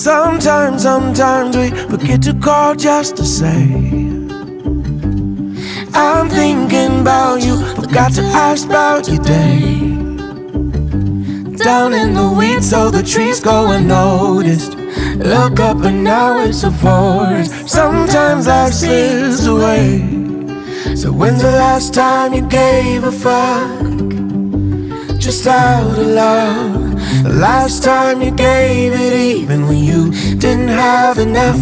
Sometimes, sometimes we forget to call just to say. I'm thinking about you, forgot to ask about your day. Down in the weeds, so the trees go unnoticed. Look up and now it's a forest. Sometimes life slips away. So when's the last time you gave a fuck? Just out of love. The last time you gave it enough.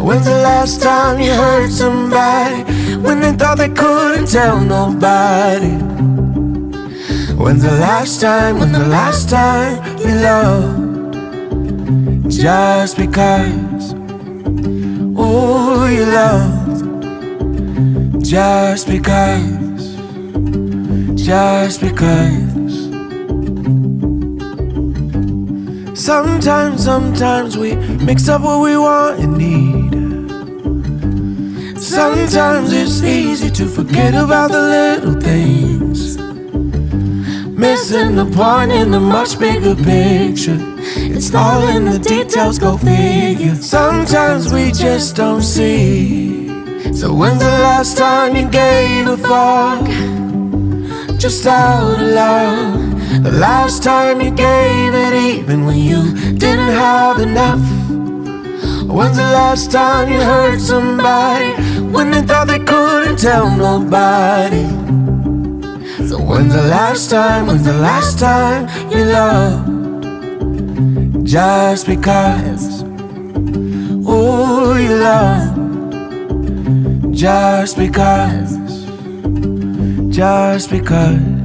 When's the last time you hurt somebody when they thought they couldn't tell nobody? When's the last time, when the last time you loved? Just because, oh, you loved. Just because, just because. Sometimes, sometimes we mix up what we want and need. Sometimes it's easy to forget about the little things. Missing the point in the much bigger picture. It's all in the details, go figure. Sometimes we just don't see. So when's the last time you gave a fuck? Just out of love. The last time you gave it even when you didn't have enough. When's the last time you hurt somebody when they thought they couldn't tell nobody? So when's the last time, when's the last time you loved? Just because, oh, you love. Just because, just because.